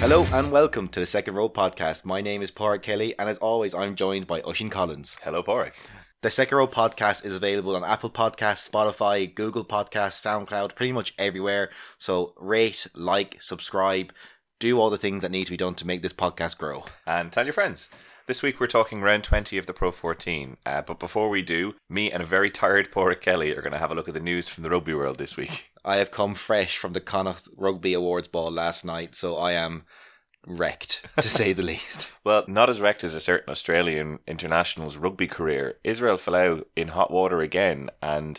Hello and welcome to the Second Row podcast. My name is Padraig Kelly, and as always, I'm joined by Oisin Collins. Hello, Padraig. The Second Row podcast is available on Apple Podcasts, Spotify, Google Podcasts, SoundCloud, pretty much everywhere. So rate, like, subscribe, do all the things that need to be done to make this podcast grow. And tell your friends. This week we're talking round 20 of the Pro 14. Uh, but before we do, me and a very tired Padraig Kelly are going to have a look at the news from the rugby world this week. I have come fresh from the Connacht Rugby Awards ball last night, so I am wrecked, to say the least. Well, not as wrecked as a certain Australian international's rugby career. Israel Folau in hot water again, and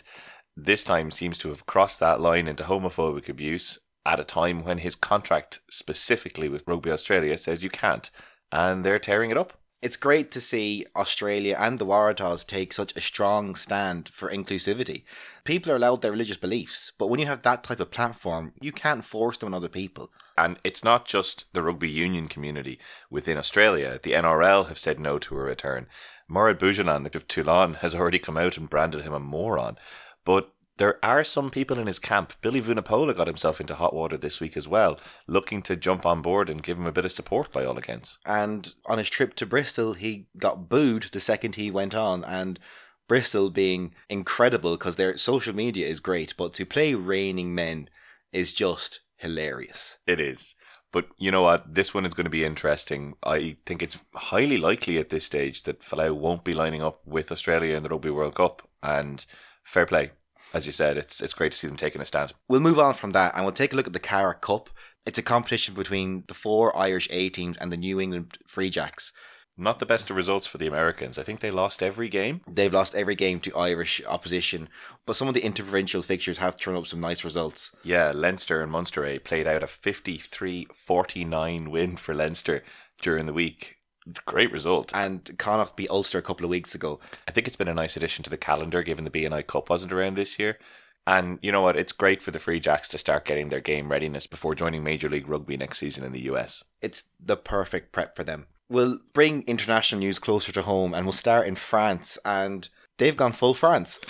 this time seems to have crossed that line into homophobic abuse at a time when his contract specifically with Rugby Australia says you can't, and they're tearing it up. It's great to see Australia and the Waratahs take such a strong stand for inclusivity. People are allowed their religious beliefs, but when you have that type of platform, you can't force them on other people. And it's not just the rugby union community within Australia. The NRL have said no to a return. Mourad Boudjellal of Toulon has already come out and branded him a moron. But there are some people in his camp. Billy Vunipola got himself into hot water this week as well, looking to jump on board and give him a bit of support by all accounts. And on his trip to Bristol, he got booed the second he went on. And Bristol being incredible because their social media is great, but to play Raining Men is just hilarious. It is. But you know what? This one is going to be interesting. I think it's highly likely at this stage that Folau won't be lining up with Australia in the Rugby World Cup. And fair play as you said, it's it's great to see them taking a stand. We'll move on from that and we'll take a look at the Cara Cup. It's a competition between the four Irish A teams and the New England Free Jacks. Not the best of results for the Americans. I think they lost every game. They've lost every game to Irish opposition, but some of the interprovincial fixtures have thrown up some nice results. Yeah, Leinster and Munster A played out a 53 49 win for Leinster during the week. Great result. And Connacht beat Ulster a couple of weeks ago. I think it's been a nice addition to the calendar given the B&I Cup wasn't around this year. And you know what? It's great for the Free Jacks to start getting their game readiness before joining Major League Rugby next season in the US. It's the perfect prep for them. We'll bring international news closer to home and we'll start in France. And they've gone full France.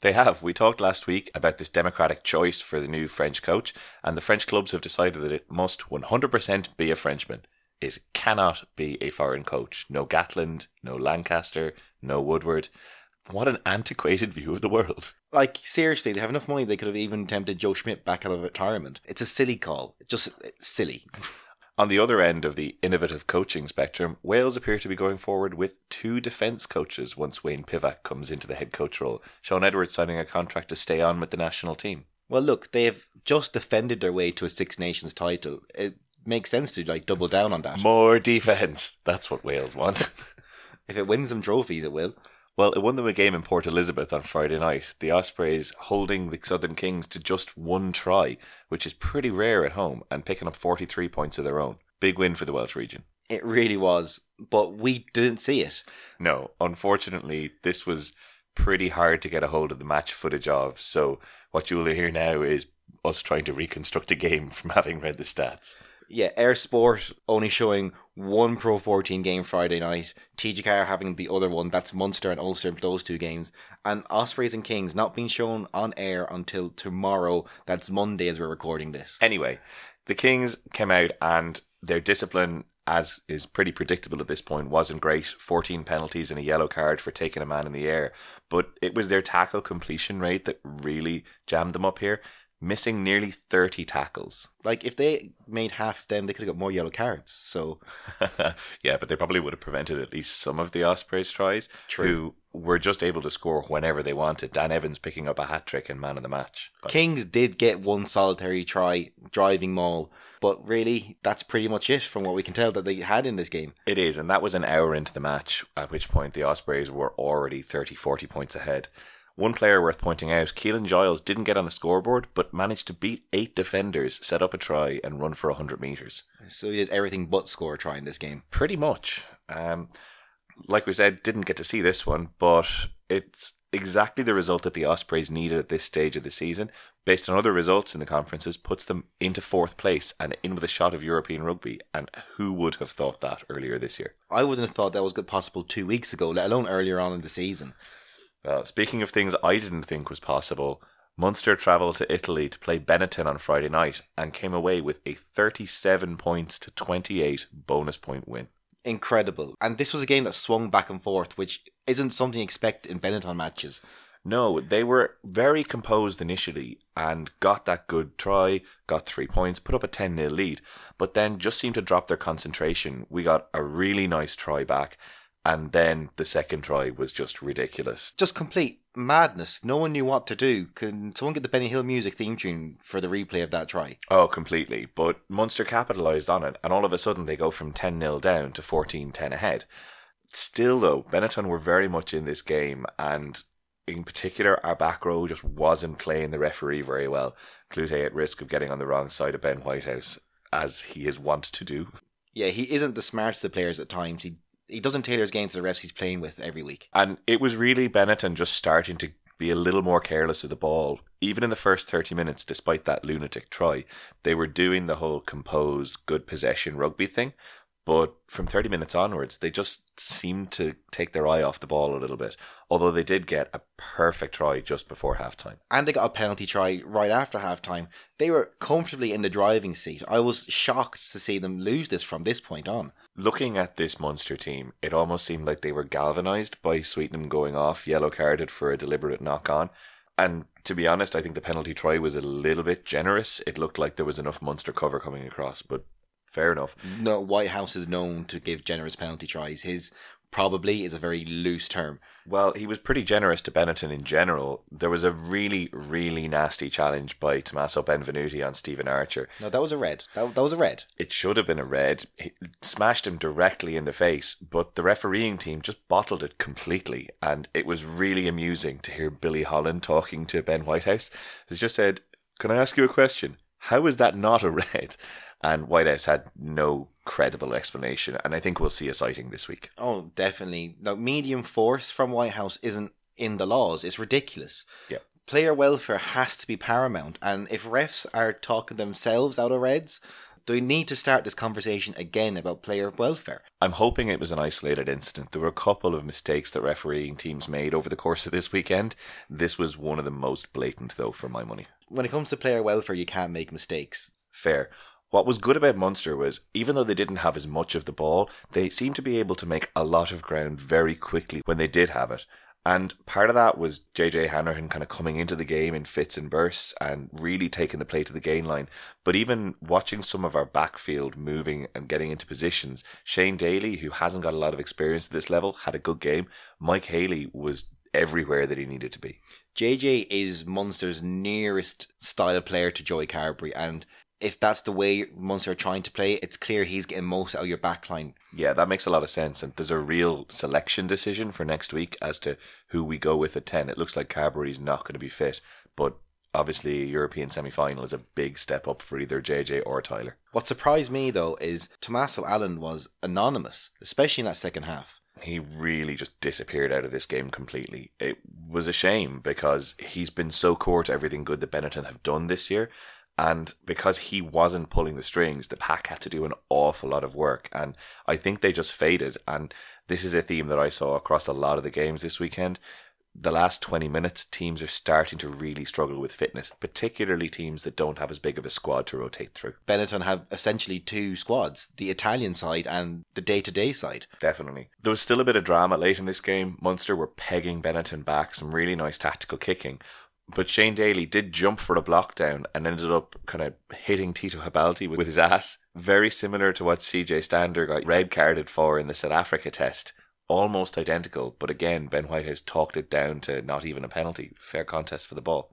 They have. We talked last week about this democratic choice for the new French coach, and the French clubs have decided that it must 100% be a Frenchman. It cannot be a foreign coach. No Gatland, no Lancaster, no Woodward. What an antiquated view of the world. Like, seriously, they have enough money they could have even tempted Joe Schmidt back out of retirement. It's a silly call. Just silly. On the other end of the innovative coaching spectrum, Wales appear to be going forward with two defence coaches once Wayne Pivac comes into the head coach role. Shaun Edwards signing a contract to stay on with the national team. Well, look, they have just defended their way to a Six Nations title. It, makes sense to like double down on that. More defense. That's what Wales want. if it wins them trophies, it will. Well, it won them a game in Port Elizabeth on Friday night. The Ospreys holding the Southern Kings to just one try, which is pretty rare at home, and picking up 43 points of their own. Big win for the Welsh region. It really was, but we didn't see it. No, unfortunately, this was pretty hard to get a hold of the match footage of. So, what you will hear now is us trying to reconstruct a game from having read the stats. Yeah, eir Sport only showing one Pro 14 game Friday night. TG4 having the other one. That's Munster and Ulster, those two games. And Ospreys and Kings not being shown on air until tomorrow. That's Monday as we're recording this. Anyway, the Kings came out and their discipline, as is pretty predictable at this point, wasn't great. 14 penalties and a yellow card for taking a man in the air. But it was their tackle completion rate that really jammed them up here missing nearly 30 tackles. Like, if they made half of them, they could have got more yellow cards. So, yeah, but they probably would have prevented at least some of the Ospreys tries, True. who were just able to score whenever they wanted. Dan Evans picking up a hat trick and man of the match. But Kings did get one solitary try driving maul, but really, that's pretty much it from what we can tell that they had in this game. It is, and that was an hour into the match, at which point the Ospreys were already 30 40 points ahead. One player worth pointing out, Keelan Giles didn't get on the scoreboard, but managed to beat eight defenders, set up a try, and run for 100 metres. So he did everything but score a try in this game. Pretty much. Um, like we said, didn't get to see this one, but it's exactly the result that the Ospreys needed at this stage of the season. Based on other results in the conferences, puts them into fourth place and in with a shot of European rugby. And who would have thought that earlier this year? I wouldn't have thought that was possible two weeks ago, let alone earlier on in the season. Well, speaking of things I didn't think was possible, Munster travelled to Italy to play Benetton on Friday night and came away with a 37 points to 28 bonus point win. Incredible. And this was a game that swung back and forth, which isn't something you expect in Benetton matches. No, they were very composed initially and got that good try, got three points, put up a 10 0 lead, but then just seemed to drop their concentration. We got a really nice try back, and then the second try was just ridiculous. Just complete madness. No one knew what to do. Can someone get the Benny Hill music theme tune for the replay of that try? Oh, completely. But Munster capitalised on it, and all of a sudden they go from 10 0 down to 14 10 ahead. Still, though, Benetton were very much in this game, and in particular, our back row just wasn't playing the referee very well. Cloete at risk of getting on the wrong side of Ben Whitehouse, as he is wont to do. Yeah, he isn't the smartest of players at times. He he doesn't tailor his game to the refs he's playing with every week. And it was really Benetton just starting to be a little more careless of the ball. Even in the first 30 minutes, despite that lunatic try, they were doing the whole composed, good possession rugby thing. But from 30 minutes onwards, they just seemed to take their eye off the ball a little bit. Although they did get a perfect try just before halftime. And they got a penalty try right after halftime. They were comfortably in the driving seat. I was shocked to see them lose this from this point on. Looking at this Munster team, it almost seemed like they were galvanised by Sweetnam going off, yellow carded for a deliberate knock on. And to be honest, I think the penalty try was a little bit generous. It looked like there was enough Munster cover coming across, but fair enough. No, Whitehouse is known to give generous penalty tries. His probably is a very loose term. Well, he was pretty generous to Benetton in general. There was a really, really nasty challenge by Tommaso Benvenuti on Stephen Archer. No, that was a red. That, that was a red. It should have been a red. He smashed him directly in the face, but the refereeing team just bottled it completely. And it was really amusing to hear Billy Holland talking to Ben Whitehouse. He just said, Can I ask you a question? How is that not a red? And Whitehouse had no credible explanation, and I think we'll see a sighting this week. Oh, definitely. Now, medium force from Whitehouse isn't in the laws. It's ridiculous. Yeah. Player welfare has to be paramount, and if refs are talking themselves out of reds, they need to start this conversation again about player welfare. I'm hoping it was an isolated incident. There were a couple of mistakes that refereeing teams made over the course of this weekend. This was one of the most blatant, though, for my money. When it comes to player welfare, you can't make mistakes. Fair. What was good about Munster was, even though they didn't have as much of the ball, they seemed to be able to make a lot of ground very quickly when they did have it. And part of that was JJ Hanrahan kind of coming into the game in fits and bursts and really taking the play to the gain line. But even watching some of our backfield moving and getting into positions, Shane Daly, who hasn't got a lot of experience at this level, had a good game. Mike Haley was everywhere that he needed to be. JJ is Munster's nearest style player to Joey Carbery, and if that's the way Munster are trying to play, it's clear he's getting most out of your backline. Yeah, that makes a lot of sense. And there's a real selection decision for next week as to who we go with at 10. It looks like Carbery's not going to be fit, but obviously a European semi final is a big step up for either JJ or Tyler. What surprised me, though, is Tommaso Allan was anonymous, especially in that second half. He really just disappeared out of this game completely. It was a shame because he's been so core to everything good that Benetton have done this year. And because he wasn't pulling the strings, the pack had to do an awful lot of work. And I think they just faded. And this is a theme that I saw across a lot of the games this weekend. The last 20 minutes, teams are starting to really struggle with fitness, particularly teams that don't have as big of a squad to rotate through. Benetton have essentially two squads the Italian side and the day to day side. Definitely. There was still a bit of drama late in this game. Munster were pegging Benetton back, some really nice tactical kicking. But Shane Daly did jump for a block down and ended up kind of hitting Tito Tebaldi with his ass. Very similar to what CJ Stander got red carded for in the South Africa test. Almost identical, but again, Ben Whitehouse talked it down to not even a penalty. Fair contest for the ball.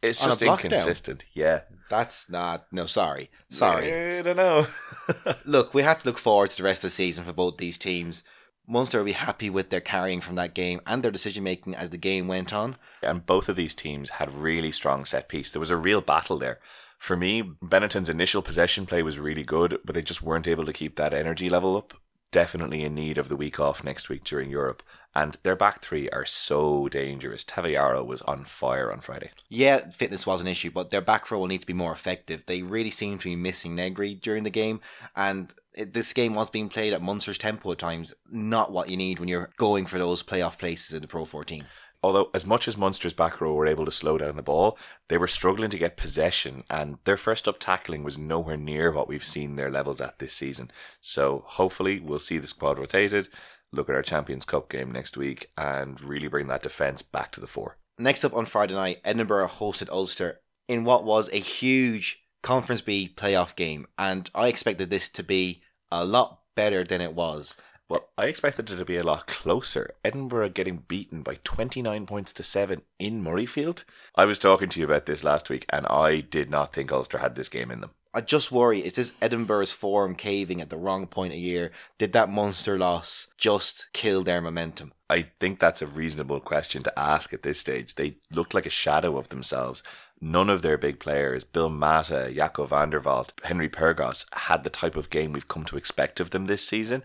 It's On just block down? inconsistent. Yeah. That's not. No, sorry. Sorry. I don't know. Look, we have to look forward to the rest of the season for both these teams. Munster will be happy with their carrying from that game and their decision making as the game went on. and both of these teams had really strong set piece. There was a real battle there. For me, Benetton's initial possession play was really good, but they just weren't able to keep that energy level up. Definitely in need of the week off next week during Europe. And their back three are so dangerous. Tavuyara was on fire on Friday. Yeah, fitness was an issue, but their back row will need to be more effective. They really seem to be missing Negri during the game, and it, this game was being played at Munster's tempo at times. Not what you need when you're going for those playoff places in the Pro 14. Although, as much as Munster's back row were able to slow down the ball, they were struggling to get possession, and their first up tackling was nowhere near what we've seen their levels at this season. So, hopefully, we'll see the squad rotated, look at our Champions Cup game next week, and really bring that defence back to the fore. Next up on Friday night, Edinburgh hosted Ulster in what was a huge Conference B playoff game, and I expected this to be a lot better than it was. Well, I expected it to be a lot closer. Edinburgh getting beaten by 29 points to 7 in Murrayfield. I was talking to you about this last week, and I did not think Ulster had this game in them. I just worry is this Edinburgh's form caving at the wrong point of year? Did that Munster loss just kill their momentum? I think that's a reasonable question to ask at this stage. They looked like a shadow of themselves. None of their big players, Bill Mata, Jaco van der Henry Pyrgos, had the type of game we've come to expect of them this season.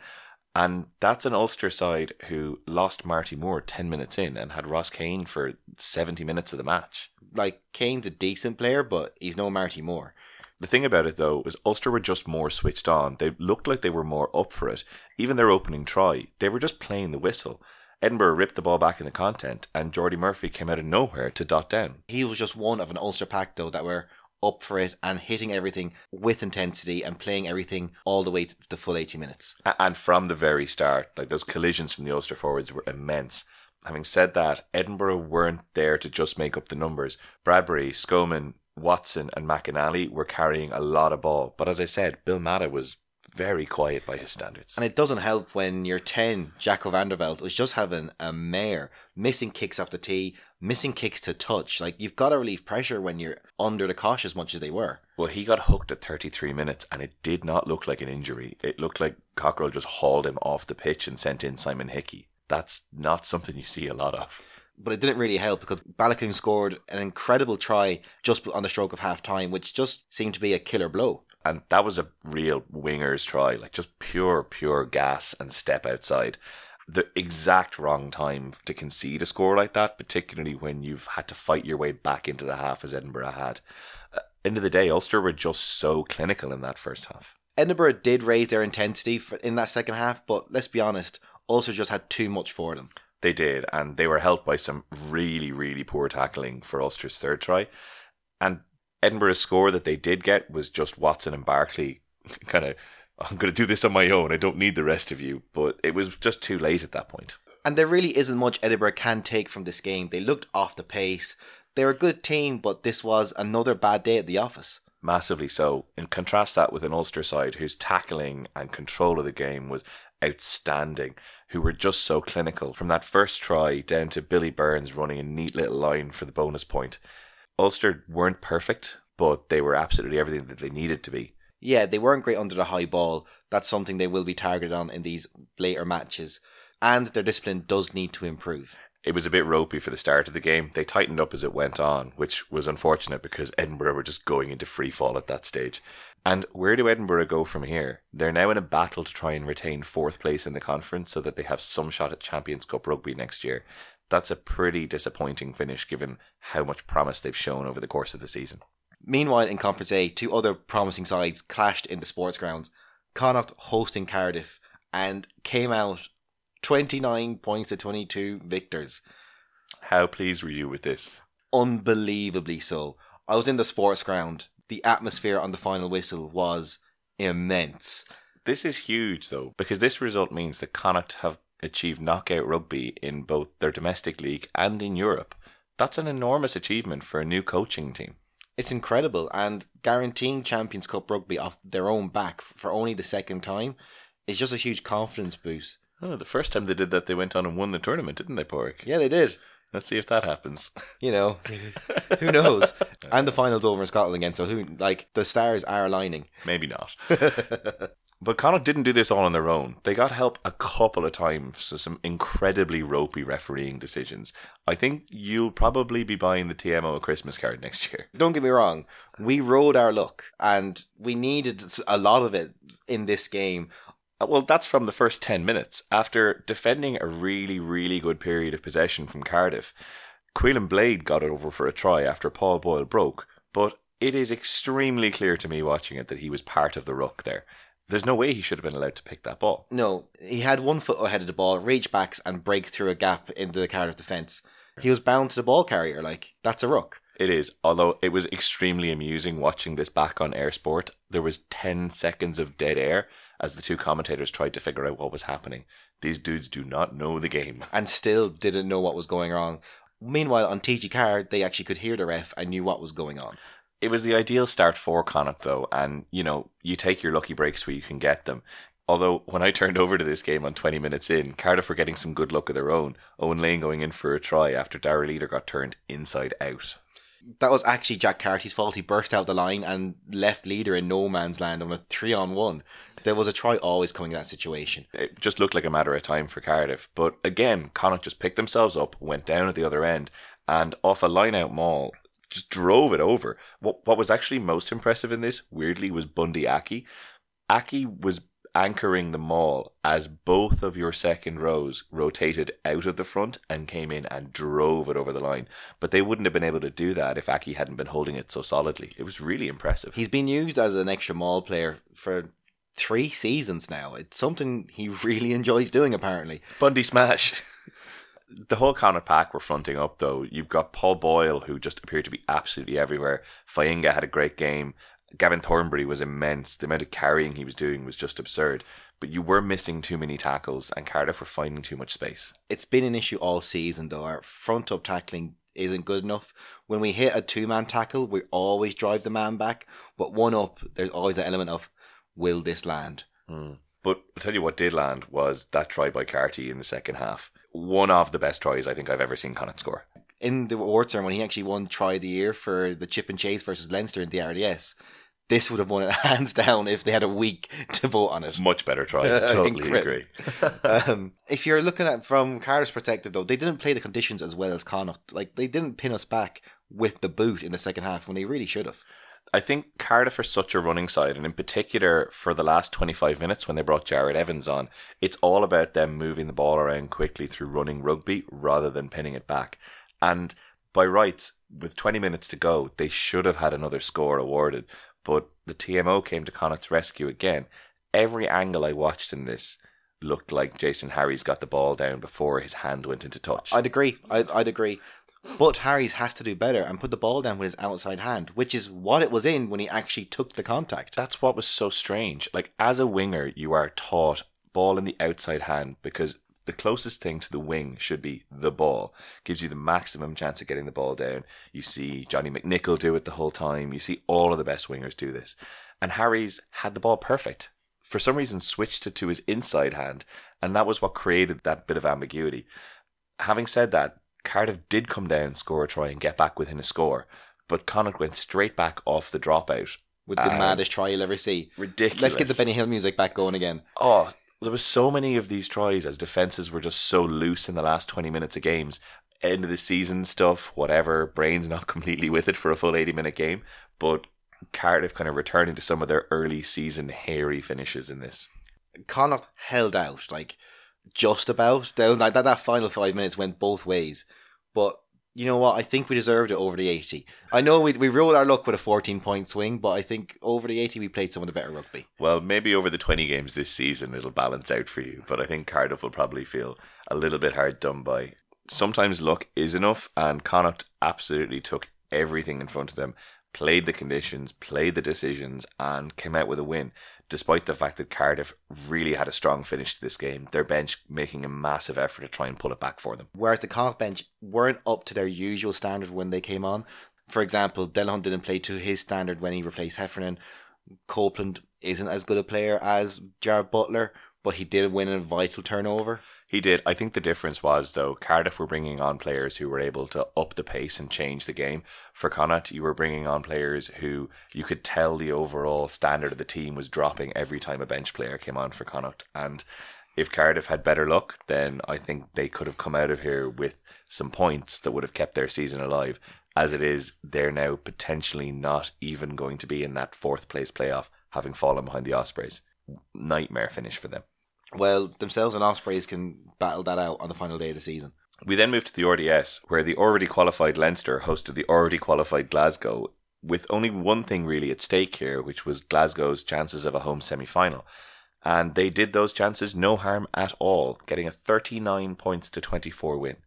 And that's an Ulster side who lost Marty Moore 10 minutes in and had Ross Kane for 70 minutes of the match. Like, Kane's a decent player, but he's no Marty Moore. The thing about it, though, was Ulster were just more switched on. They looked like they were more up for it. Even their opening try, they were just playing the whistle. Edinburgh ripped the ball back in the content, and Jordi Murphy came out of nowhere to dot down. He was just one of an Ulster pack, though, that were up for it and hitting everything with intensity and playing everything all the way to the full 80 minutes. And from the very start, like those collisions from the Ulster forwards were immense. Having said that, Edinburgh weren't there to just make up the numbers. Bradbury, Schoeman, Watson, and McInally were carrying a lot of ball. But as I said, Bill Mata was very quiet by his standards. And it doesn't help when your 10, Jaco van der was just having a mare, missing kicks off the tee, missing kicks to touch. Like, you've got to relieve pressure when you're under the cosh as much as they were. Well, he got hooked at 33 minutes, and it did not look like an injury. It looked like Cockerill just hauled him off the pitch and sent in Simon Hickey. That's not something you see a lot of but it didn't really help because Baloucoune scored an incredible try just on the stroke of half time, which just seemed to be a killer blow. And that was a real winger's try, like just pure, pure gas and step outside. The exact wrong time to concede a score like that, particularly when you've had to fight your way back into the half as Edinburgh had. Uh, end of the day, Ulster were just so clinical in that first half. Edinburgh did raise their intensity in that second half, but let's be honest, Ulster just had too much for them. They did, and they were helped by some really, really poor tackling for Ulster's third try. And Edinburgh's score that they did get was just Watson and Barclay kind of, I'm going to do this on my own. I don't need the rest of you. But it was just too late at that point. And there really isn't much Edinburgh can take from this game. They looked off the pace. They're a good team, but this was another bad day at the office. Massively so. And contrast that with an Ulster side whose tackling and control of the game was outstanding, who were just so clinical from that first try down to Billy Burns running a neat little line for the bonus point. Ulster weren't perfect, but they were absolutely everything that they needed to be. Yeah, they weren't great under the high ball. That's something they will be targeted on in these later matches. And their discipline does need to improve. It was a bit ropey for the start of the game. They tightened up as it went on, which was unfortunate because Edinburgh were just going into free fall at that stage. And where do Edinburgh go from here? They're now in a battle to try and retain fourth place in the conference so that they have some shot at Champions Cup rugby next year. That's a pretty disappointing finish given how much promise they've shown over the course of the season. Meanwhile, in Conference A, two other promising sides clashed in the sports grounds. Connacht hosting Cardiff and came out 29 points to 22 victors. How pleased were you with this? Unbelievably so. I was in the sports ground the atmosphere on the final whistle was immense. This is huge, though, because this result means that Connacht have achieved knockout rugby in both their domestic league and in Europe. That's an enormous achievement for a new coaching team. It's incredible, and guaranteeing Champions Cup rugby off their own back for only the second time is just a huge confidence boost. Oh, the first time they did that, they went on and won the tournament, didn't they, Pork? Yeah, they did. Let's see if that happens. You know, who knows? and the finals over in Scotland again, so who like the stars are aligning. Maybe not. but Connacht didn't do this all on their own. They got help a couple of times, so some incredibly ropey refereeing decisions. I think you'll probably be buying the TMO a Christmas card next year. Don't get me wrong, we rode our luck, and we needed a lot of it in this game. Well, that's from the first 10 minutes. After defending a really, really good period of possession from Cardiff, Caolin Blade got it over for a try after Paul Boyle broke, but it is extremely clear to me watching it that he was part of the ruck there. There's no way he should have been allowed to pick that ball. No, he had one foot ahead of the ball, reach backs and break through a gap into the Cardiff defence. He was bound to the ball carrier, like that's a ruck. It is, although it was extremely amusing watching this back on eir Sport. There was 10 seconds of dead air as the two commentators tried to figure out what was happening. These dudes do not know the game. and still didn't know what was going on. Meanwhile, on TG Card, they actually could hear the ref and knew what was going on. It was the ideal start for Connacht, though, and you know, you take your lucky breaks where you can get them. Although, when I turned over to this game on 20 minutes in, Cardiff were getting some good luck of their own. Owen Lane going in for a try after Darragh Leader got turned inside out. That was actually Jack Carty's fault. He burst out the line and left leader in no man's land on a three on one. There was a try always coming in that situation. It just looked like a matter of time for Cardiff. But again, Connacht just picked themselves up, went down at the other end, and off a line out maul, just drove it over. What, what was actually most impressive in this, weirdly, was Bundee Aki. Aki was anchoring the maul as both of your second rows rotated out of the front and came in and drove it over the line. But they wouldn't have been able to do that if Aki hadn't been holding it so solidly. It was really impressive. He's been used as an extra maul player for three seasons now. It's something he really enjoys doing, apparently. Bundee smash. the whole Connacht pack were fronting up though. You've got Paul Boyle who just appeared to be absolutely everywhere. Fainga'a had a great game. Gavin Thornbury was immense. The amount of carrying he was doing was just absurd. But you were missing too many tackles, and Cardiff were finding too much space. It's been an issue all season, though. Our front up tackling isn't good enough. When we hit a two man tackle, we always drive the man back. But one up, there's always an element of, will this land? Mm. But I'll tell you what did land was that try by Carty in the second half. One of the best tries I think I've ever seen Connacht score. In the awards term, when he actually won try of the year for the chip and chase versus Leinster in the RDS, this would have won it hands down if they had a week to vote on it. Much better try. totally agree. um, if you're looking at from Cardiff's perspective, though, they didn't play the conditions as well as Connacht. Like they didn't pin us back with the boot in the second half when they really should have. I think Cardiff are such a running side, and in particular for the last 25 minutes when they brought Jarrod Evans on, it's all about them moving the ball around quickly through running rugby rather than pinning it back. And by rights, with 20 minutes to go, they should have had another score awarded, but the TMO came to Connacht's rescue again. Every angle I watched in this looked like Jason Harries got the ball down before his hand went into touch. I'd agree. I'd, I'd agree. But Harries has to do better and put the ball down with his outside hand, which is what it was in when he actually took the contact. That's what was so strange. Like, as a winger, you are taught ball in the outside hand because the closest thing to the wing should be the ball. Gives you the maximum chance of getting the ball down. You see Johnny McNicholl do it the whole time. You see all of the best wingers do this. And Harries had the ball perfect. For some reason, switched it to his inside hand, and that was what created that bit of ambiguity. Having said that, Cardiff did come down, score a try, and get back within a score, but Connacht went straight back off the dropout. With the Um, maddest try you'll ever see. Ridiculous. Let's get the Benny Hill music back going again. Oh, there was so many of these tries as defenses were just so loose in the last 20 minutes of games. End of the season stuff, whatever. Brain's not completely with it for a full 80 minute game, but Cardiff kind of returning to some of their early season hairy finishes in this. Connacht held out, like just about. There was, that, that final five minutes went both ways. But you know what? I think we deserved it over the 80. I know we, we ruled our luck with a 14 point swing, but I think over the 80 we played some of the better rugby. Well, maybe over the 20 games this season it'll balance out for you, but I think Cardiff will probably feel a little bit hard done by. Sometimes luck is enough, and Connacht absolutely took everything in front of them, played the conditions, played the decisions, and came out with a win, despite the fact that Cardiff really had a strong finish to this game. Their bench making a massive effort to try and pull it back for them. Whereas the Connacht bench weren't up to their usual standard when they came on. For example, Delahunt didn't play to his standard when he replaced Heffernan. Copeland isn't as good a player as Jarrad Butler, but he did win a vital turnover. He did. I think the difference was though Cardiff were bringing on players who were able to up the pace and change the game. For Connacht, you were bringing on players who you could tell the overall standard of the team was dropping every time a bench player came on for Connacht. And if Cardiff had better luck, then I think they could have come out of here with some points that would have kept their season alive. As it is, they're now potentially not even going to be in that fourth place playoff, having fallen behind the Ospreys. Nightmare finish for them. Well, themselves and Ospreys can battle that out on the final day of the season. We then moved to the RDS, where the already qualified Leinster hosted the already qualified Glasgow, with only one thing really at stake here, which was Glasgow's chances of a home semi final. And they did those chances no harm at all, getting a 39 points to 24 win.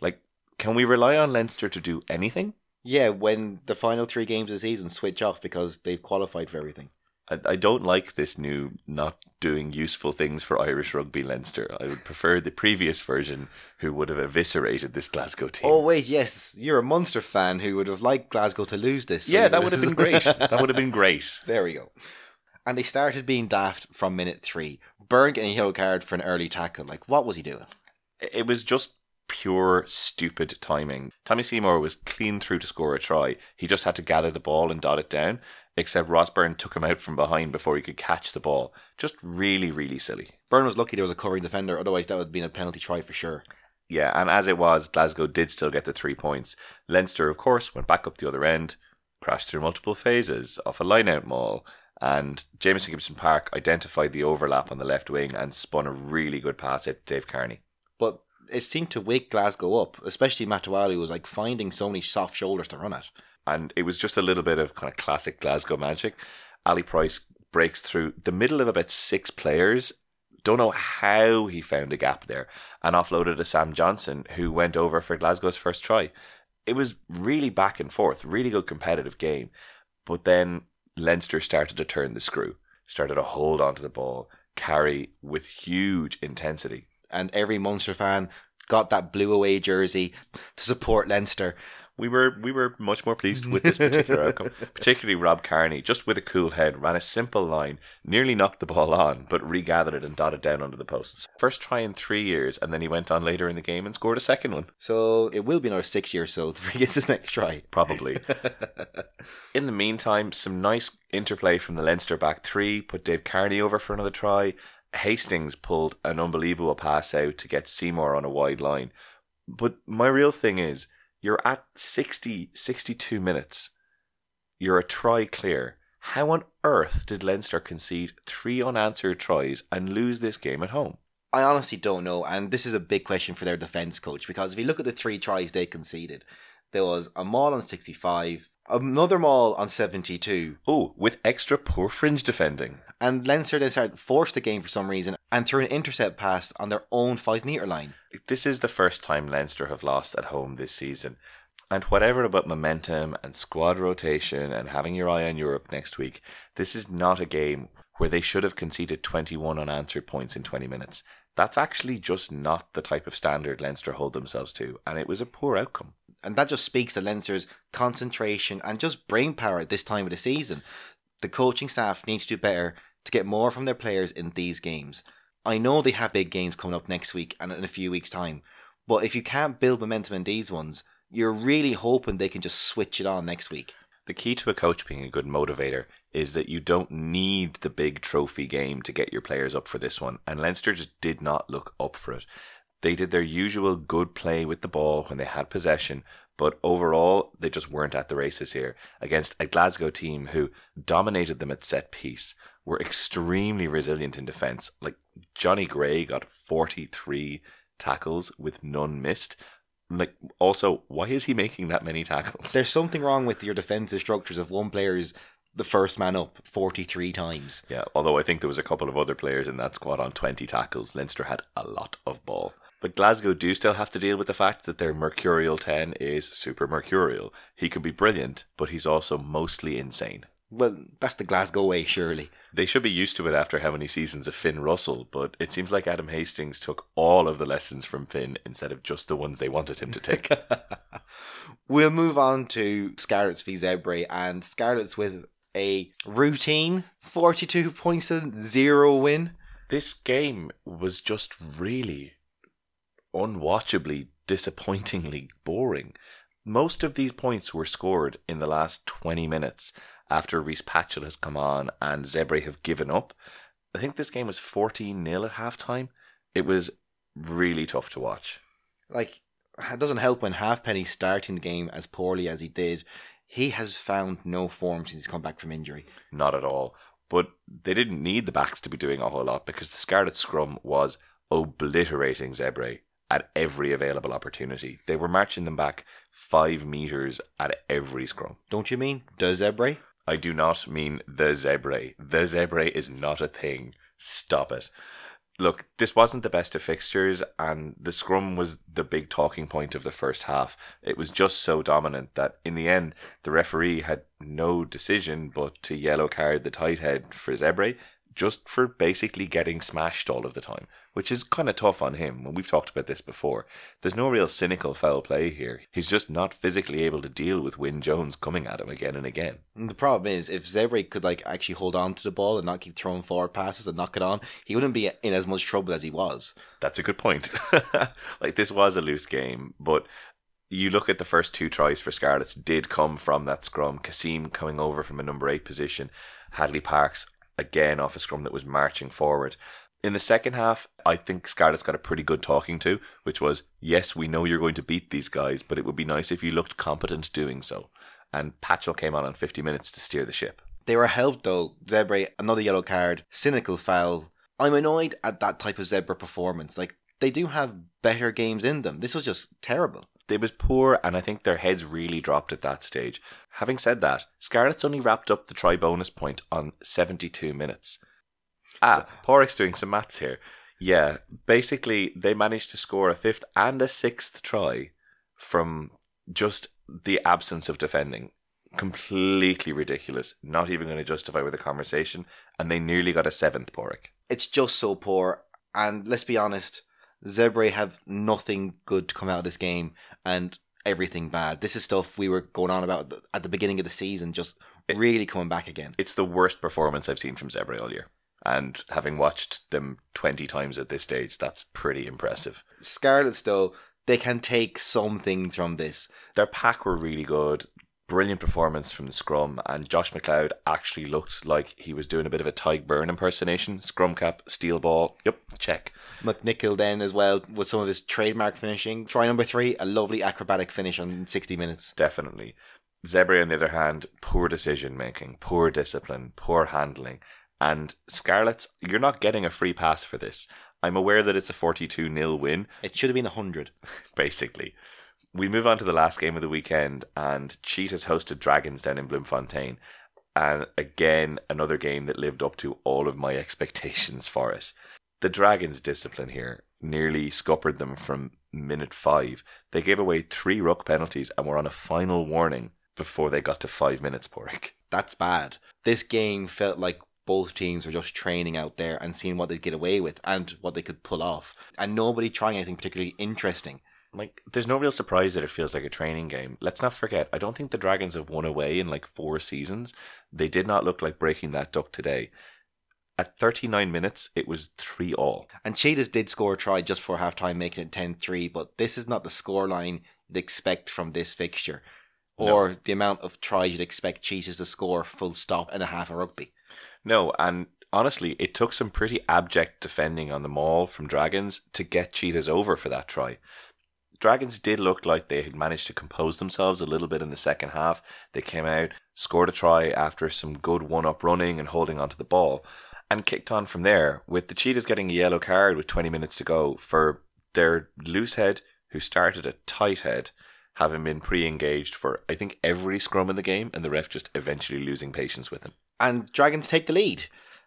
Like, Can we rely on Leinster to do anything? Yeah, when the final three games of the season switch off because they've qualified for everything. I, I don't like this new not doing useful things for Irish rugby Leinster. I would prefer the previous version who would have eviscerated this Glasgow team. Oh wait, yes, you're a Munster fan who would have liked Glasgow to lose this. yeah, that would have been great. That would have been great. There we go. And they started being daft from minute three. Byrne getting a yellow card for an early tackle. Like, what was he doing? It was just pure stupid timing. Tommy Seymour was clean through to score a try. He just had to gather the ball and dot it down. Except Ross Byrne took him out from behind before he could catch the ball. Just really, really silly. Byrne was lucky there was a covering defender, otherwise that would have been a penalty try for sure. Yeah, and as it was, Glasgow did still get the three points. Leinster, of course, went back up the other end, crashed through multiple phases off a line out maul, and Jamison Gibson Park identified the overlap on the left wing and spun a really good pass at Dave Kearney. But it seemed to wake Glasgow up, especially Matawalu was like finding so many soft shoulders to run at. and it was just a little bit of kind of classic Glasgow magic. Ali Price breaks through the middle of about six players. Don't know how he found a gap there and offloaded to Sam Johnson, who went over for Glasgow's first try. It was really back and forth, really good competitive game. But then Leinster started to turn the screw, started to hold onto the ball, carry with huge intensity. And every Munster fan got that blue away jersey to support Leinster. we were we were much more pleased with this particular outcome. Particularly Rob Kearney, just with a cool head, ran a simple line, nearly knocked the ball on, but regathered it and dotted down under the posts. First try in three years, and then he went on later in the game and scored a second one. So it will be another six years so before he gets his next try. Probably. in the meantime, some nice interplay from the Leinster back three put Dave Kearney over for another try. Hastings pulled an unbelievable pass out to get Seymour on a wide line. But my real thing is, you're at 60, 62 minutes. You're a try clear. How on earth did Leinster concede three unanswered tries and lose this game at home? I honestly don't know, and this is a big question for their defence coach because if you look at the three tries they conceded, there was a maul on 65, another maul on 72, Oh, with extra poor fringe defending. And Leinster then started forced the game for some reason and threw an intercept pass on their own five metre line. This is the first time Leinster have lost at home this season. And whatever about momentum and squad rotation and having your eye on Europe next week, this is not a game where they should have conceded 21 unanswered points in 20 minutes. That's actually just not the type of standard Leinster hold themselves to, and it was a poor outcome. And that just speaks to Leinster's concentration and just brain power at this time of the season. The coaching staff need to do better to get more from their players in these games. I know they have big games coming up next week and in a few weeks' time, but if you can't build momentum in these ones, you're really hoping they can just switch it on next week. The key to a coach being a good motivator is that you don't need the big trophy game to get your players up for this one, and Leinster just did not look up for it. They did their usual good play with the ball when they had possession, but overall, they just weren't at the races here against a Glasgow team who dominated them at set piece, were extremely resilient in defence. Like Jonny Gray got 43 tackles with none missed. Like, also, why is he making that many tackles? There's something wrong with your defensive structures if one player's the first man up 43 times. Yeah, although I think there was a couple of other players in that squad on 20 tackles. Leinster had a lot of ball. But Glasgow do still have to deal with the fact that their Mercurial 10 is super Mercurial. He can be brilliant, but he's also mostly insane. Well, that's the Glasgow way, surely. They should be used to it after how many seasons of Finn Russell, but it seems like Adam Hastings took all of the lessons from Finn instead of just the ones they wanted him to take. we'll move on to Scarlets v Zebre, and Scarlets with a routine 42 points to zero win. this game was just really unwatchably disappointingly boring. Most of these points were scored in the last 20 minutes after Rhys Patchell has come on and Zebre have given up. I think this game was 14 0 at halftime. It was really tough to watch. Like, it doesn't help when Halfpenny starting the game as poorly as he did. He has found no form since he's come back from injury. Not at all. But they didn't need the backs to be doing a whole lot because the Scarlet Scrum was obliterating Zebre at every available opportunity. They were marching them back five metres at every scrum. Don't you mean? Does Zebre? I do not mean the Zebre. The zebra is not a thing. Stop it. look, this wasn't the best of fixtures, and the scrum was the big talking point of the first half. It was just so dominant that in the end, the referee had no decision but to yellow card the tight head for Zebre just for basically getting smashed all of the time, which is kind of tough on him. When we've talked about this before, there's no real cynical foul play here. He's just not physically able to deal with Wyn Jones coming at him again and again. And the problem is, if Zebre could like actually hold on to the ball and not keep throwing forward passes and knock it on, he wouldn't be in as much trouble as he was. That's a good point. like this was a loose game, but you look at the first two tries for Scarlets did come from that scrum. Cassiem coming over from a number eight position, Hadley Parkes again off a scrum that was marching forward. In the second half, I think Scarlett's got a pretty good talking to, which was, yes, we know you're going to beat these guys, but it would be nice if you looked competent doing so. And Patchell came on on 50 minutes to steer the ship. They were helped though. Zebra, another yellow card, cynical foul. I'm annoyed at that type of Zebra performance. Like, they do have better games in them. This was just terrible. It was poor, and I think their heads really dropped at that stage. Having said that, Scarlets only wrapped up the try bonus point on 72 minutes. Ah, so, Padraig's doing some maths here. Yeah, basically, they managed to score a fifth and a sixth try from just the absence of defending. Completely ridiculous. Not even going to justify with a conversation. And they nearly got a seventh, Padraig. It's just so poor. And let's be honest, Zebre have nothing good to come out of this game and everything bad. This is stuff we were going on about at the beginning of the season, just it, really coming back again. It's the worst performance I've seen from Zebre all year. And having watched them 20 times at this stage, that's pretty impressive. Scarlets, though, they can take some things from this. Their pack were really good brilliant performance from the scrum, and Josh Macleod actually looked like he was doing a bit of a Tadhg Beirne impersonation. Scrum cap, steel ball, yep, check. McNicholl then as well with some of his trademark finishing. Try number three, a lovely acrobatic finish on 60 minutes. Definitely. Zebra, on the other hand, poor decision making, poor discipline, poor handling. And Scarlets, you're not getting a free pass for this. I'm aware that it's a 42 0 win. It should have been 100. Basically we move on to the last game of the weekend, and Cheetahs hosted Dragons down in Bloemfontein. And again, another game that lived up to all of my expectations for it. The Dragons' discipline here nearly scuppered them from minute five. They gave away three ruck penalties and were on a final warning before they got to five minutes, Padraig. That's bad. This game felt like both teams were just training out there and seeing what they'd get away with and what they could pull off. And nobody trying anything particularly interesting like there's no real surprise that it feels like a training game. Let's not forget, I don't think the Dragons have won away in like four seasons. They did not look like breaking that duck today. At 39 minutes, it was 3 all. And Cheetahs did score a try just before half time, making it 10 3, but this is not the scoreline you'd expect from this fixture or no. the amount of tries you'd expect Cheetahs to score full stop in a half of rugby. No, and honestly, it took some pretty abject defending on the maul from Dragons to get Cheetahs over for that try. Dragons did look like they had managed to compose themselves a little bit in the second half. They came out, scored a try after some good one up running and holding onto the ball, and kicked on from there, with the Cheetahs getting a yellow card with 20 minutes to go for their loose head, who started a tight head, having been pre engaged for, I think, every scrum in the game, and the ref just eventually losing patience with him. And Dragons take the lead.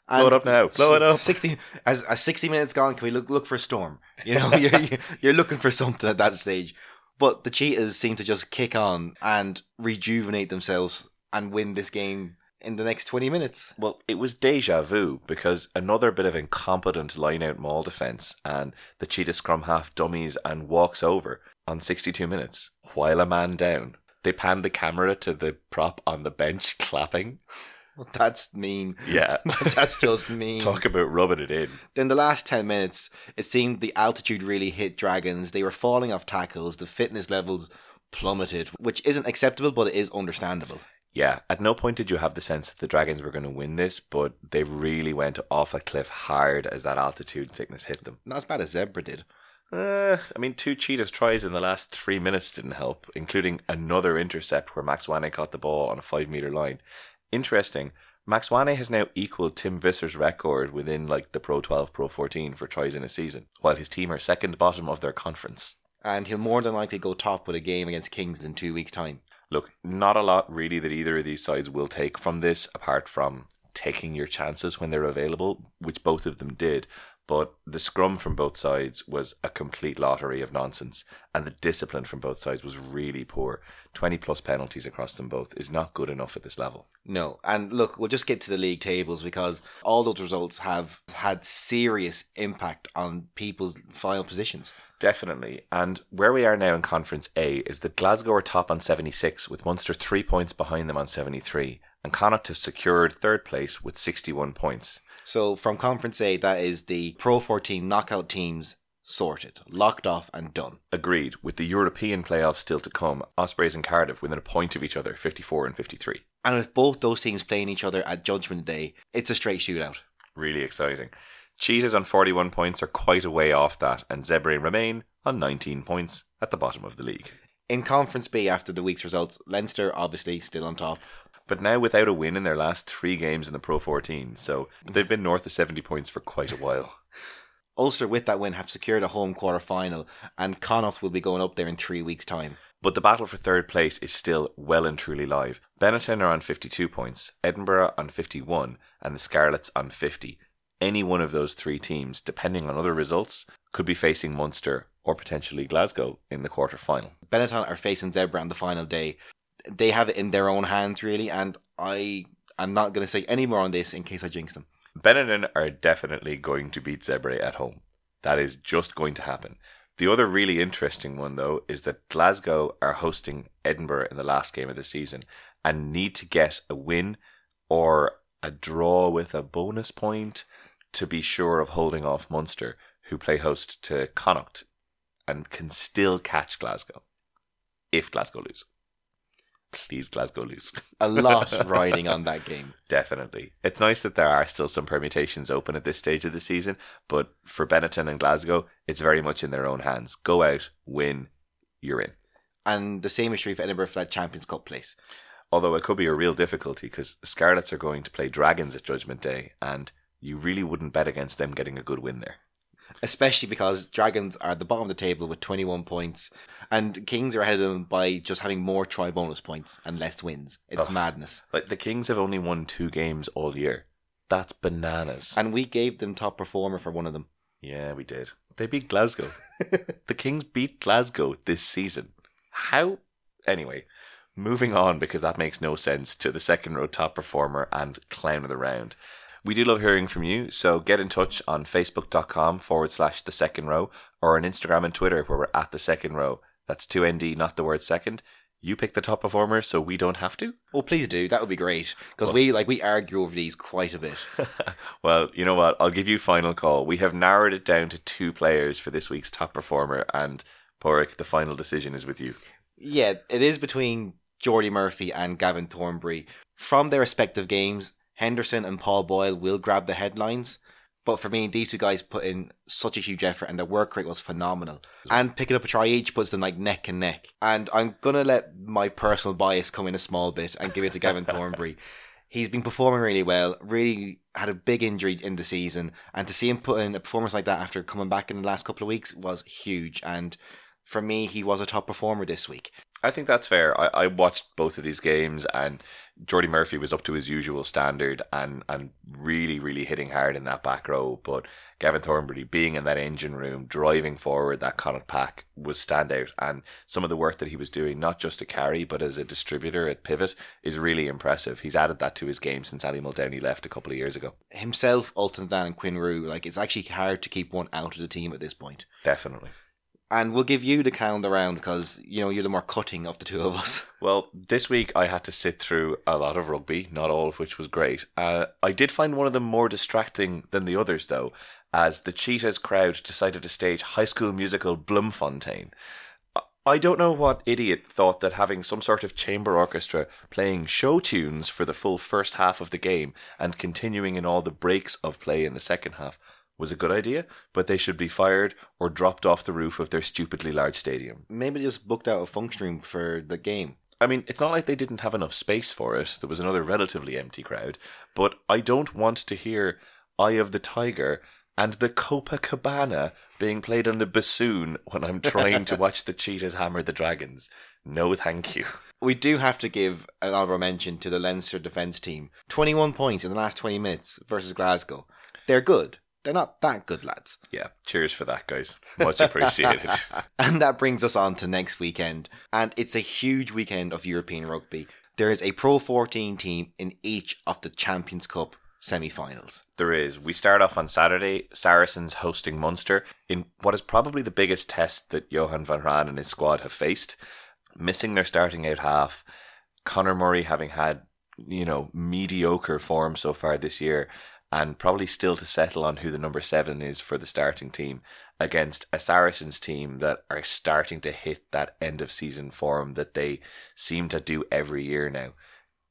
And blow it up now. Blow it up. Sixty as, as sixty minutes gone. Can we look look for a storm? You know, you're you're looking for something at that stage. But the cheetahs seem to just kick on and rejuvenate themselves and win this game in the next 20 minutes. Well, it was deja vu because another bit of incompetent line out maul defence and the cheetah scrum half dummies and walks over on 62 minutes while a man down. They panned the camera to the prop on the bench clapping. That's mean. Yeah. That's just mean. Talk about rubbing it in. In the last 10 minutes, it seemed the altitude really hit Dragons. They were falling off tackles. The fitness levels plummeted, which isn't acceptable, but it is understandable. Yeah, at no point did you have the sense that the Dragons were going to win this, but they really went off a cliff hard as that altitude sickness hit them. Not as bad as Zebra did. Uh, I mean, two Cheetahs tries in the last three minutes didn't help, including another intercept where Maxwane caught the ball on a five meter line interesting. Maxwane has now equaled Tim Visser's record within like the Pro 12, Pro 14 for tries in a season, while his team are second bottom of their conference. And he'll more than likely go top with a game against Kings in two weeks' time. Look, not a lot really that either of these sides will take from this, apart from taking your chances when they're available, which both of them did. But the scrum from both sides was a complete lottery of nonsense, and the discipline from both sides was really poor. 20 plus penalties across them both is not good enough at this level. No, and look, we'll just get to the league tables because all those results have had serious impact on people's final positions. Definitely. And where we are now in Conference A is that Glasgow are top on 76 with Munster three points behind them on 73, and Connacht have secured third place with 61 points. So from Conference A, that is the Pro 14 knockout teams sorted, locked off, and done. Agreed, with the European playoffs still to come, Ospreys and Cardiff within a point of each other, 54 and 53. And with both those teams playing each other at Judgment Day, it's a straight shootout. Really exciting. Cheetahs on 41 points are quite a way off that, and Zebre remain on 19 points at the bottom of the league. In Conference B, after the week's results, Leinster obviously still on top. But now without a win in their last three games in the Pro 14, so they've been north of 70 points for quite a while. Ulster, with that win, have secured a home quarter final, and Connacht will be going up there in three weeks' time. But the battle for third place is still well and truly live. Benetton are on 52 points, Edinburgh on 51, and the Scarlets on 50. Any one of those three teams, depending on other results, could be facing Munster or potentially Glasgow in the quarter final. Benetton are facing Zebre on the final day. They have it in their own hands, really, and I am not going to say any more on this in case I jinx them. Benetton are definitely going to beat Zebre at home. That is just going to happen. The other really interesting one, though, is that Glasgow are hosting Edinburgh in the last game of the season and need to get a win or a draw with a bonus point to be sure of holding off Munster, who play host to Connacht and can still catch Glasgow if Glasgow lose. Please, Glasgow lose. A lot riding on that game. Definitely. It's nice that there are still some permutations open at this stage of the season, but for Benetton and Glasgow, it's very much in their own hands. Go out, win, you're in. And the same is true for Edinburgh for that Champions Cup place. Although it could be a real difficulty because the Scarlets are going to play Dragons at Judgment Day, and you really wouldn't bet against them getting a good win there. Especially because Dragons are at the bottom of the table with 21 points, and Kings are ahead of them by just having more try bonus points and less wins. It's Oh. madness. Like the Kings have only won two games all year. That's bananas. And we gave them top performer for one of them. Yeah, we did. They beat Glasgow. the Kings beat Glasgow this season. How? Anyway, moving on because that makes no sense to the second row top performer and clown of the round. We do love hearing from you, so get in touch on facebook.com forward slash the second row or on Instagram and Twitter where we're at the second row. That's 2ND, not the word second. You pick the top performer so we don't have to? Oh, please do. That would be great because Well- we like we argue over these quite a bit. well, you know what? I'll give you final call. We have narrowed it down to two players for this week's top performer, and Padraig, the final decision is with you. yeah, it is between Jordi Murphy and Gavin Thornbury. From their respective games, Henderson and Paul Boyle will grab the headlines. But for me, these two guys put in such a huge effort, and their work rate was phenomenal. And picking up a try each puts them like neck and neck. And I'm gonna let my personal bias come in a small bit and give it to Gavin Thornbury. He's been performing really well. Really had a big injury in the season, and to see him put in a performance like that after coming back in the last couple of weeks was huge. And for me, he was a top performer this week. I think that's fair. I, I watched both of these games, and Jordi Murphy was up to his usual standard and, and really, really hitting hard in that back row. But Gavin Thornbury being in that engine room, driving forward that Connacht pack was standout. And some of the work that he was doing, not just to carry, but as a distributor at pivot, is really impressive. He's added that to his game since Aly Muldowney left a couple of years ago. Himself, Ultan Dillane, and Quinn Roux, like it's actually hard to keep one out of the team at this point. Definitely. And we'll give you the count around because you know you're the more cutting of the two of us. Well, this week I had to sit through a lot of rugby, not all of which was great. Uh, I did find one of them more distracting than the others, though, as the Cheetahs crowd decided to stage High School Musical Bloemfontein. I don't know what idiot thought that having some sort of chamber orchestra playing show tunes for the full first half of the game and continuing in all the breaks of play in the second half was a good idea, but they should be fired or dropped off the roof of their stupidly large stadium. Maybe just booked out a function room for the game. I mean, it's not like they didn't have enough space for it. There was another relatively empty crowd. But I don't want to hear Eye of the Tiger and the Copacabana being played on the bassoon when I'm trying to watch the Cheetahs hammer the Dragons. No, thank you. We do have to give an honourable mention to the Leinster defence team. 21 points in the last 20 minutes versus Glasgow. They're good. They're not that good lads. Yeah, cheers for that, guys. Much appreciated. and that brings us on to next weekend. And it's a huge weekend of European rugby. There is a Pro 14 team in each of the Champions Cup semi finals. There is. We start off on Saturday, Saracens hosting Munster in what is probably the biggest test that Johann van Graan and his squad have faced. Missing their starting out half, Conor Murray having had, you know, mediocre form so far this year, and probably still to settle on who the number seven is for the starting team against a Saracens team that are starting to hit that end of season form that they seem to do every year now.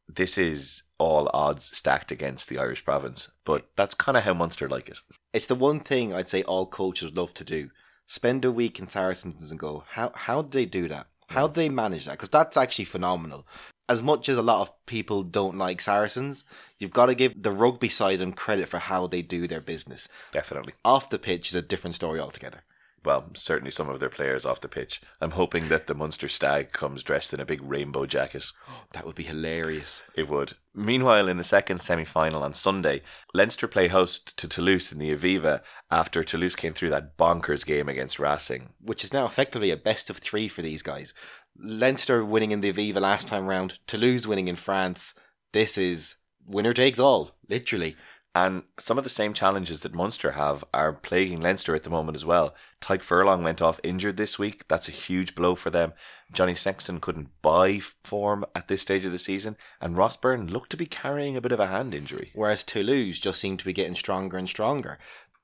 This is all odds stacked against the Irish province, but that's kind of how Munster like it. It's the one thing I'd say all coaches love to do. Spend a week in Saracens and go, how how did they do that? How did they manage that? Because that's actually phenomenal. As much as a lot of people don't like Saracens, you've got to give the rugby side them credit for how they do their business. Definitely. Off the pitch is a different story altogether. Well, certainly some of their players off the pitch. I'm hoping that the Munster stag comes dressed in a big rainbow jacket. That would be hilarious. It would. Meanwhile, in the second semi final on Sunday, Leinster play host to Toulouse in the Aviva after Toulouse came through that bonkers game against Racing. Which is now effectively a best of three for these guys. Leinster winning in the Aviva last time round, Toulouse winning in France. This is winner takes all, literally. And some of the same challenges that Munster have are plaguing Leinster at the moment as well. Tadhg Furlong went off injured this week. That's a huge blow for them. Johnny Sexton couldn't buy form at this stage of the season. And Ross Byrne looked to be carrying a bit of a hand injury. Whereas Toulouse just seem to be getting stronger and stronger.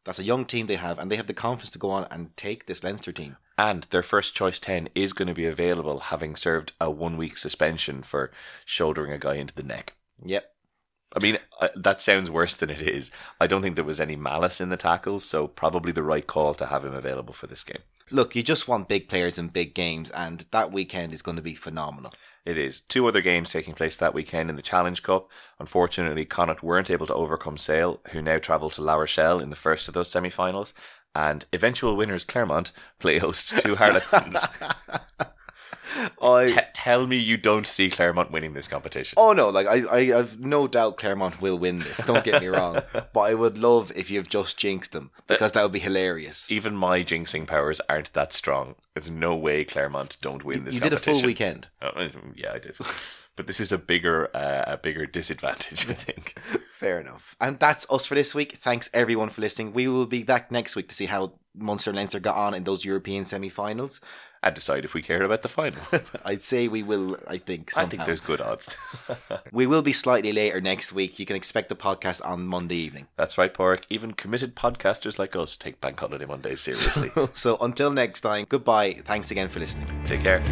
That's a young team they have, and they have the confidence to go on and take this Leinster team. And their first choice 10 is going to be available, having served a one week suspension for shouldering a guy into the neck. Yep. I mean, uh, that sounds worse than it is. I don't think there was any malice in the tackles, so probably the right call to have him available for this game. Look, you just want big players in big games, and that weekend is going to be phenomenal. It is. Two other games taking place that weekend in the Challenge Cup. Unfortunately, Connacht weren't able to overcome Sale, who now travel to La Rochelle in the first of those semi finals. And eventual winners Clermont play host to Harlequins. I T- tell me you don't see Clermont winning this competition. oh no, like I, I have no doubt Clermont will win this. Don't get me wrong, but I would love if you've just jinxed them because that would be hilarious. Even my jinxing powers aren't that strong. There's no way Clermont don't win this competition. You did a full weekend. Uh, yeah, I did. but this is a bigger, uh, a bigger disadvantage, I think. Fair enough. And that's us for this week. Thanks everyone for listening. We will be back next week to see how Munster and Leinster got on in those European semi-finals. And decide if we care about the final. I'd say we will. I think. I think there's good odds. We will be slightly later next week. You can expect the podcast on Monday evening. That's right, Pork. Even committed podcasters like us take Bank Holiday Mondays seriously. so until next time, goodbye. Thanks again for listening. Take care.